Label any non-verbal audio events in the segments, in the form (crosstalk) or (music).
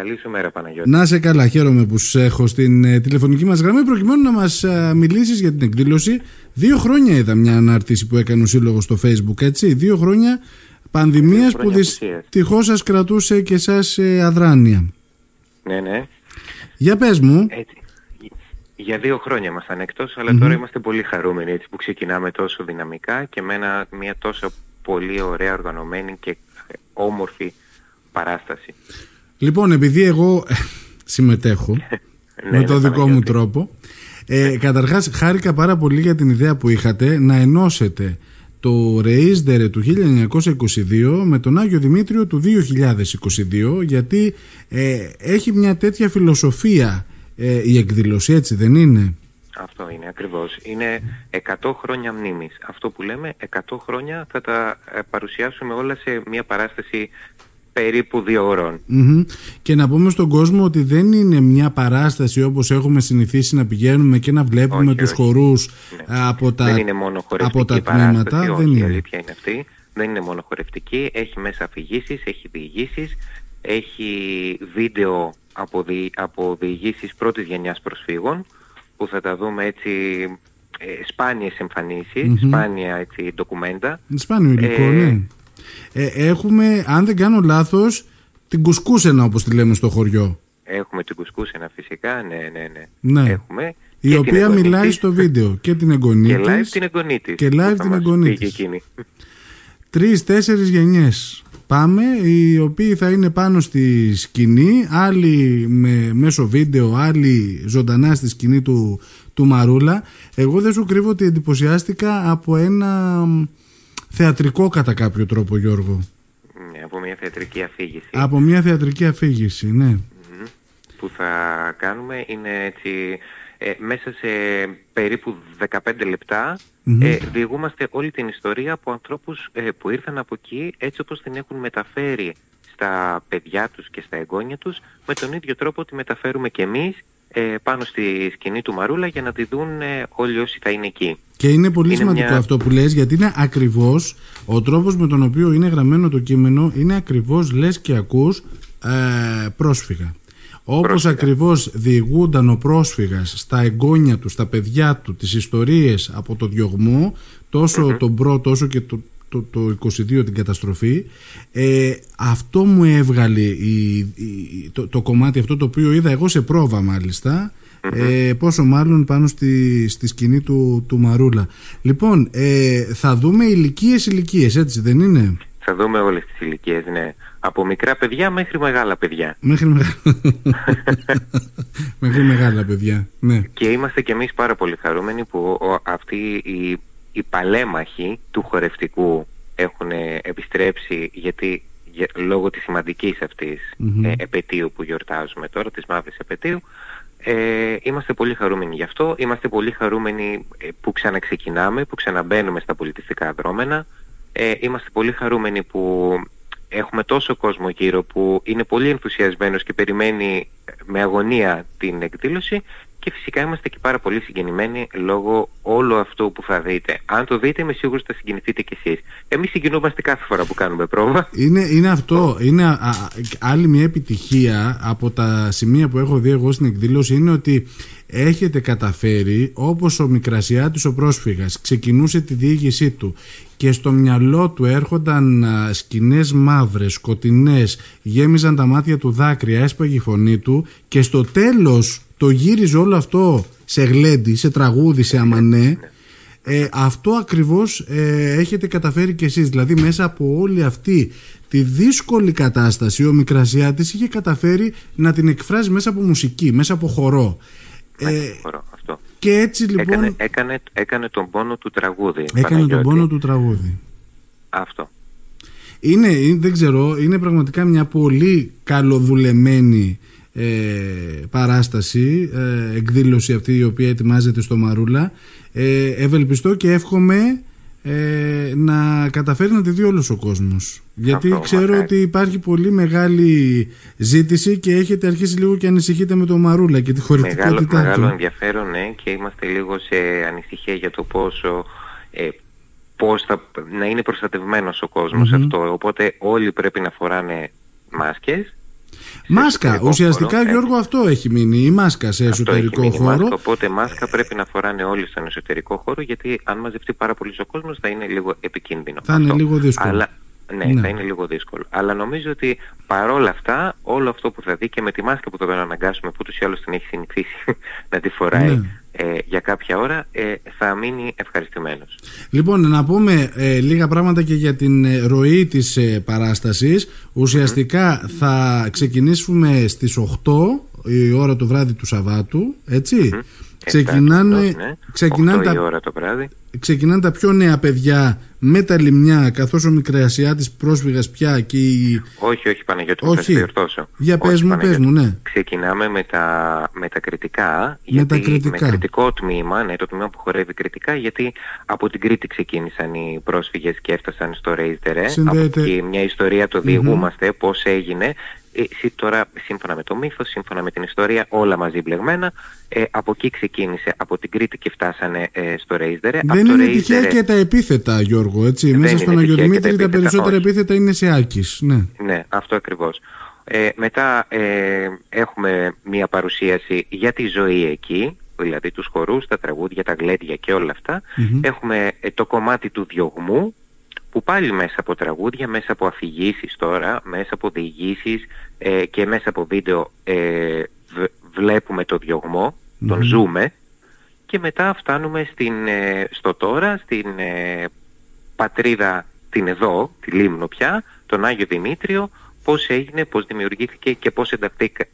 Καλή σου μέρα Παναγιώτη. Να σε καλά, χαίρομαι που σε έχω στην ε, τηλεφωνική μας γραμμή προκειμένου να μας ε, μιλήσεις για την εκδήλωση. Δύο χρόνια είδα μια ανάρτηση που έκανε ο Σύλλογος στο facebook, έτσι. Δύο χρόνια πανδημίας που δυστυχώς σας κρατούσε και σας ε, αδράνεια. Ναι, ναι. Για πες μου. Έτσι. Για δύο χρόνια ήμασταν εκτός, αλλά τώρα είμαστε πολύ χαρούμενοι έτσι που ξεκινάμε τόσο δυναμικά και με ένα, μια τόσο πολύ ωραία οργανωμένη και όμορφη παράσταση. Λοιπόν, επειδή εγώ συμμετέχω Ναι, με το ναι, δικό μου Παναγιώτη. τρόπο, ε, καταρχάς χάρηκα πάρα πολύ για την ιδέα που είχατε να ενώσετε το Ρεΐσδερε του 1922 με τον Άγιο Δημήτριο του 2022 γιατί ε, έχει μια τέτοια φιλοσοφία ε, η εκδήλωση έτσι δεν είναι; Αυτό είναι ακριβώς. Είναι 100 χρόνια μνήμης. Αυτό που λέμε 100 χρόνια θα τα ε, παρουσιάσουμε όλα σε μια παράσταση περίπου δύο ώρων. Μμμ. Και να πούμε στον κόσμο ότι δεν είναι μια παράσταση όπως έχουμε συνηθίσει να πηγαίνουμε και να βλέπουμε Όχι, τους όχι. χορούς Ναι. α, από τα, δεν είναι μόνο χορευτική από τα παράσταση, τμήματα. όχι, Δεν η είναι. αλήθεια είναι αυτή. Δεν είναι μόνο χορευτική, έχει μέσα αφηγήσεις, έχει διηγήσεις, έχει βίντεο από, δι, από διηγήσεις πρώτης γενιάς προσφύγων που θα τα δούμε έτσι ε, σπάνιες εμφανίσεις, Μμμ. σπάνια έτσι ντοκουμέντα. Σπάνιο υλικό, Ε, ναι. Ε, έχουμε, αν δεν κάνω λάθος, την κουσκούσενα όπως τη λέμε στο χωριό. Έχουμε την κουσκούσενα φυσικά, ναι, ναι, ναι. Ναι. Έχουμε. Η και την οποία εγγονή μιλάει της, στο βίντεο και την εγγονή Και live της, την εγγονή της. και που live θα την μας εγγονή πει και της. εκείνη. Τρεις-τέσσερις γενιές πάμε, οι οποίοι θα είναι πάνω στη σκηνή, άλλοι με, μέσω βίντεο, άλλοι ζωντανά στη σκηνή του, του Μαρούλα. Εγώ δεν σου κρύβω ότι εντυπωσιάστηκα από ένα μ, θεατρικό κατά κάποιο τρόπο Γιώργο. Ναι, από μια θεατρική αφήγηση. Από μια θεατρική αφήγηση, ναι. Μμμ. που θα κάνουμε είναι έτσι ε, μέσα σε περίπου 15 λεπτά Μμμ. ε, διηγούμαστε όλη την ιστορία από ανθρώπους ε, που ήρθαν από εκεί έτσι όπως την έχουν μεταφέρει στα παιδιά τους και στα εγγόνια τους με τον ίδιο τρόπο τη μεταφέρουμε και εμείς ε, πάνω στη σκηνή του Μαρούλα για να τη δουν ε, όλοι όσοι θα είναι εκεί. Και είναι πολύ Είναι σημαντικό μια- αυτό που λες γιατί είναι ακριβώς ο τρόπος με τον οποίο είναι γραμμένο το κείμενο είναι ακριβώς λες και ακούς ε, πρόσφυγα. Όπως Πρόσφυγα. ακριβώς διηγούνταν ο πρόσφυγας στα εγγόνια του, στα παιδιά του, τις ιστορίες από το διωγμό, τόσο τον πρώτο όσο και το, το, το 22 την καταστροφή, ε, αυτό μου έβγαλε η, η- το, το κομμάτι αυτό το οποίο είδα εγώ σε πρόβα μάλιστα, ε, πόσο μάλλον πάνω στη, στη σκηνή του, του Μαρούλα. Λοιπόν, ε, θα δούμε ηλικίες ηλικίες, έτσι δεν είναι; Θα δούμε όλες τις ηλικίες, ναι. Από μικρά παιδιά μέχρι μεγάλα παιδιά. Μέχρι, μεγα- (laughs) Μέχρι μεγάλα παιδιά. Ναι. Και είμαστε κι εμείς πάρα πολύ χαρούμενοι που ο- αυτοί οι, οι παλέμαχοι του χορευτικού έχουν επιστρέψει γιατί για- λόγω της σημαντικής αυτής Μμμ. ε, επαιτίου που γιορτάζουμε τώρα, της μαύρης επαιτίου, ε, είμαστε πολύ χαρούμενοι γι' αυτό. Είμαστε πολύ χαρούμενοι ε, που ξαναξεκινάμε, που ξαναμπαίνουμε στα πολιτιστικά δρόμενα. Ε, είμαστε πολύ χαρούμενοι που έχουμε τόσο κόσμο γύρω που είναι πολύ ενθουσιασμένος και περιμένει με αγωνία την εκδήλωση και φυσικά είμαστε και πάρα πολύ συγκινημένοι λόγω όλου αυτού που θα δείτε. Αν το δείτε είμαι σίγουρος ότι θα συγκινηθείτε κι εσείς. Εμείς συγκινούμαστε κάθε φορά που κάνουμε πρόβα. Είναι, είναι αυτό. Είναι α- α- άλλη μια επιτυχία από τα σημεία που έχω δει εγώ στην εκδήλωση είναι ότι έχετε καταφέρει όπως ο Μικρασιάτης ο πρόσφυγας ξεκινούσε τη διήγησή του και στο μυαλό του έρχονταν α, σκηνές μαύρες, σκοτεινές, γέμιζαν τα μάτια του δάκρυα, έσπαγε η φωνή του και στο τέλος το γύριζε όλο αυτό σε γλέντι, σε τραγούδι, σε αμανέ ε, αυτό ακριβώς ε, έχετε καταφέρει κι εσείς δηλαδή μέσα από όλη αυτή τη δύσκολη κατάσταση ο Μικρασιάτης είχε καταφέρει να την εκφράζει μέσα από μουσική, μέσα από χορό ε, Ωραίο, αυτό. και έτσι λοιπόν Έκανε, έκανε, έκανε τον πόνο του τραγούδι. έκανε τον Παναγιώτη. πόνο του τραγούδι Αυτό. είναι, είναι- δεν ξέρω, είναι πραγματικά μια πολύ καλοδουλεμένη ε, παράσταση, ε, εκδήλωση αυτή η οποία ετοιμάζεται στο Μαρούλα. Ε, ευελπιστώ και εύχομαι ε, να καταφέρει να τη δει όλος ο κόσμος. Γιατί Αυτό, ξέρω μακάρι. ότι υπάρχει πολύ μεγάλη ζήτηση και έχετε αρχίσει λίγο και ανησυχείτε με το Μαρούλα και τη Μεγάλο, χωρητικότητά μεγάλο του. ενδιαφέρον, ναι, και είμαστε λίγο σε ανησυχία για το πόσο, ε, πώς θα, να είναι προστατευμένος ο κοσμος Μμμ. αυτό. Οπότε όλοι πρέπει να φοράνε μάσκες Μάσκα. Ουσιαστικά, χώρο, Γιώργο, αυτό έχει μείνει. Η μάσκα σε εσωτερικό έχει χώρο. Μάσκα, οπότε μάσκα πρέπει να φοράνε όλοι στον εσωτερικό χώρο, γιατί αν μαζευτεί πάρα πολύ ο κόσμος θα είναι λίγο επικίνδυνο. Θα είναι λίγο δύσκολο. Αλλά, ναι, ναι, θα είναι λίγο δύσκολο. Αλλά νομίζω ότι παρόλα αυτά, όλο αυτό που θα δει και με τη μάσκα που θα τον αναγκάσουμε, που ούτως ή άλλως την έχει συνηθίσει (laughs) να τη φοράει ναι. Ε, για κάποια ώρα, ε, θα μείνει ευχαριστημένος. Λοιπόν, να πούμε ε, λίγα πράγματα και για την ε, ροή της ε, παράστασης. Ουσιαστικά θα ξεκινήσουμε στις 8 η ώρα το βράδυ του Σαββάτου, έτσι. Ξεκινάνε, ναι. ξεκινάνε, τα, ώρα το βράδυ. ξεκινάνε τα πιο νέα παιδιά με τα λιμνιά καθώς ο Μικρασιάτης πρόσφυγας πια και η... Όχι, όχι Παναγιώτη, όχι. θα σε διορθώσω. Για πες μου, πες μου, ναι. Ξεκινάμε με τα, με τα κριτικά, με τα κριτικά. με κριτικό τμήμα, ναι, το τμήμα που χορεύει κριτικά, γιατί από την Κρήτη ξεκίνησαν οι πρόσφυγες και έφτασαν στο Ρέιζτερε. Συνδέεται... Από μια ιστορία το διηγούμαστε, mm-hmm. πώς έγινε. Εσύ τώρα σύμφωνα με το μύθος, σύμφωνα με την ιστορία, όλα μαζί μπλεγμένα. Ε, από εκεί ξεκίνησε, από την Κρήτη και φτάσανε ε, στο Ρέιζδερε. Δεν είναι τυχαία και τα επίθετα, Γιώργο, έτσι. Μέσα στον Αγιο Δημήτρη τα, τα περισσότερα όχι. επίθετα είναι σε Άκης. Ναι, ναι αυτό ακριβώς. Ε, μετά ε, έχουμε μία παρουσίαση για τη ζωή εκεί, δηλαδή τους χορούς, τα τραγούδια, τα γλέντια και όλα αυτά. Mm-hmm. Έχουμε ε, το κομμάτι του διωγμού, που πάλι μέσα από τραγούδια, μέσα από αφηγήσεις τώρα, μέσα από διηγήσεις ε, και μέσα από βίντεο ε, βλέπουμε το διωγμό, τον ζούμε και μετά φτάνουμε στην, ε, στο τώρα, στην ε, πατρίδα την εδώ, τη Λίμνο πια, τον Άγιο Δημήτριο, πώς έγινε, πώς δημιουργήθηκε και πώς,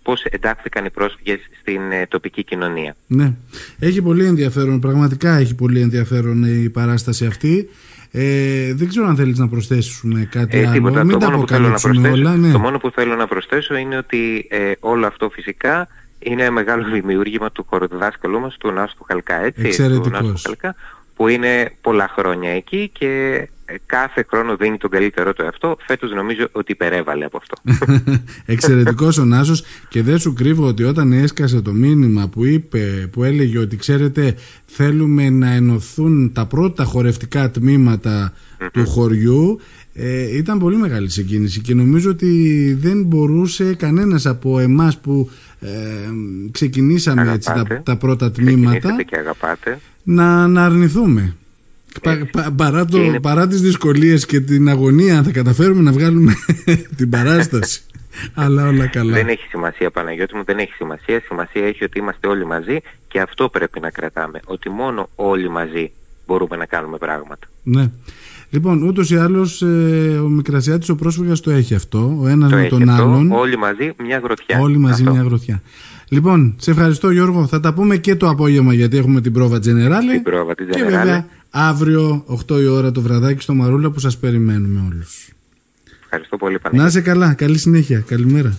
πώς εντάχθηκαν οι πρόσφυγες στην τοπική κοινωνία. Ναι, έχει πολύ ενδιαφέρον, πραγματικά έχει πολύ ενδιαφέρον η παράσταση αυτή. Ε, δεν ξέρω αν θέλεις να προσθέσουμε κάτι ε, άλλο. Μην το, μόνο που θέλω να προσθέσω, όλα, ναι. το μόνο που θέλω να προσθέσω είναι ότι ε, όλο αυτό φυσικά είναι μεγάλο (laughs) δημιούργημα του χωροδιδάσκαλού μας, του Νάστου Χαλκά, έτσι, του Νάστου Χαλκά, που είναι πολλά χρόνια εκεί και κάθε χρόνο δίνει τον καλύτερό του εαυτό. Φέτος νομίζω ότι υπερέβαλε από αυτό. (laughs) Εξαιρετικός ο Νάσος και δεν σου κρύβω ότι όταν έσκασε το μήνυμα που είπε, που έλεγε ότι ξέρετε θέλουμε να ενωθούν τα πρώτα χορευτικά του χωριού ε, ήταν πολύ μεγάλη συγκίνηση και νομίζω ότι δεν μπορούσε κανένας από εμάς που ε, ξεκινήσαμε έτσι, τα, τα, πρώτα τμήματα να, να αρνηθούμε. Πα, πα, παρά, το, είναι... παρά τις δυσκολίες και την αγωνία θα καταφέρουμε να βγάλουμε (laughs) την παράσταση. Αλλά όλα καλά. Δεν έχει σημασία Παναγιώτη μου, δεν έχει σημασία. Σημασία έχει ότι είμαστε όλοι μαζί και αυτό πρέπει να κρατάμε. Ότι μόνο όλοι μαζί μπορούμε να κάνουμε πράγματα. Ναι. Λοιπόν, ούτως ή άλλως ε, ο Μικρασιάτης ο πρόσφυγας το έχει αυτό. Ο ένας με τον αυτό, άλλον. Όλοι μαζί μια γροθιά. Όλοι μαζί αυτό. μια γροθιά. Λοιπόν, σε ευχαριστώ Γιώργο. Θα τα πούμε και το απόγευμα γιατί έχουμε την πρόβα Τζενεράλη. Την πρόβα τη Και βέβαια αύριο 8 η ώρα το βραδάκι στο Μαρούλα που σας περιμένουμε όλους. Ευχαριστώ πολύ Παναγιώτη. Να είσαι καλά. Καλή συνέχεια. Καλημέρα.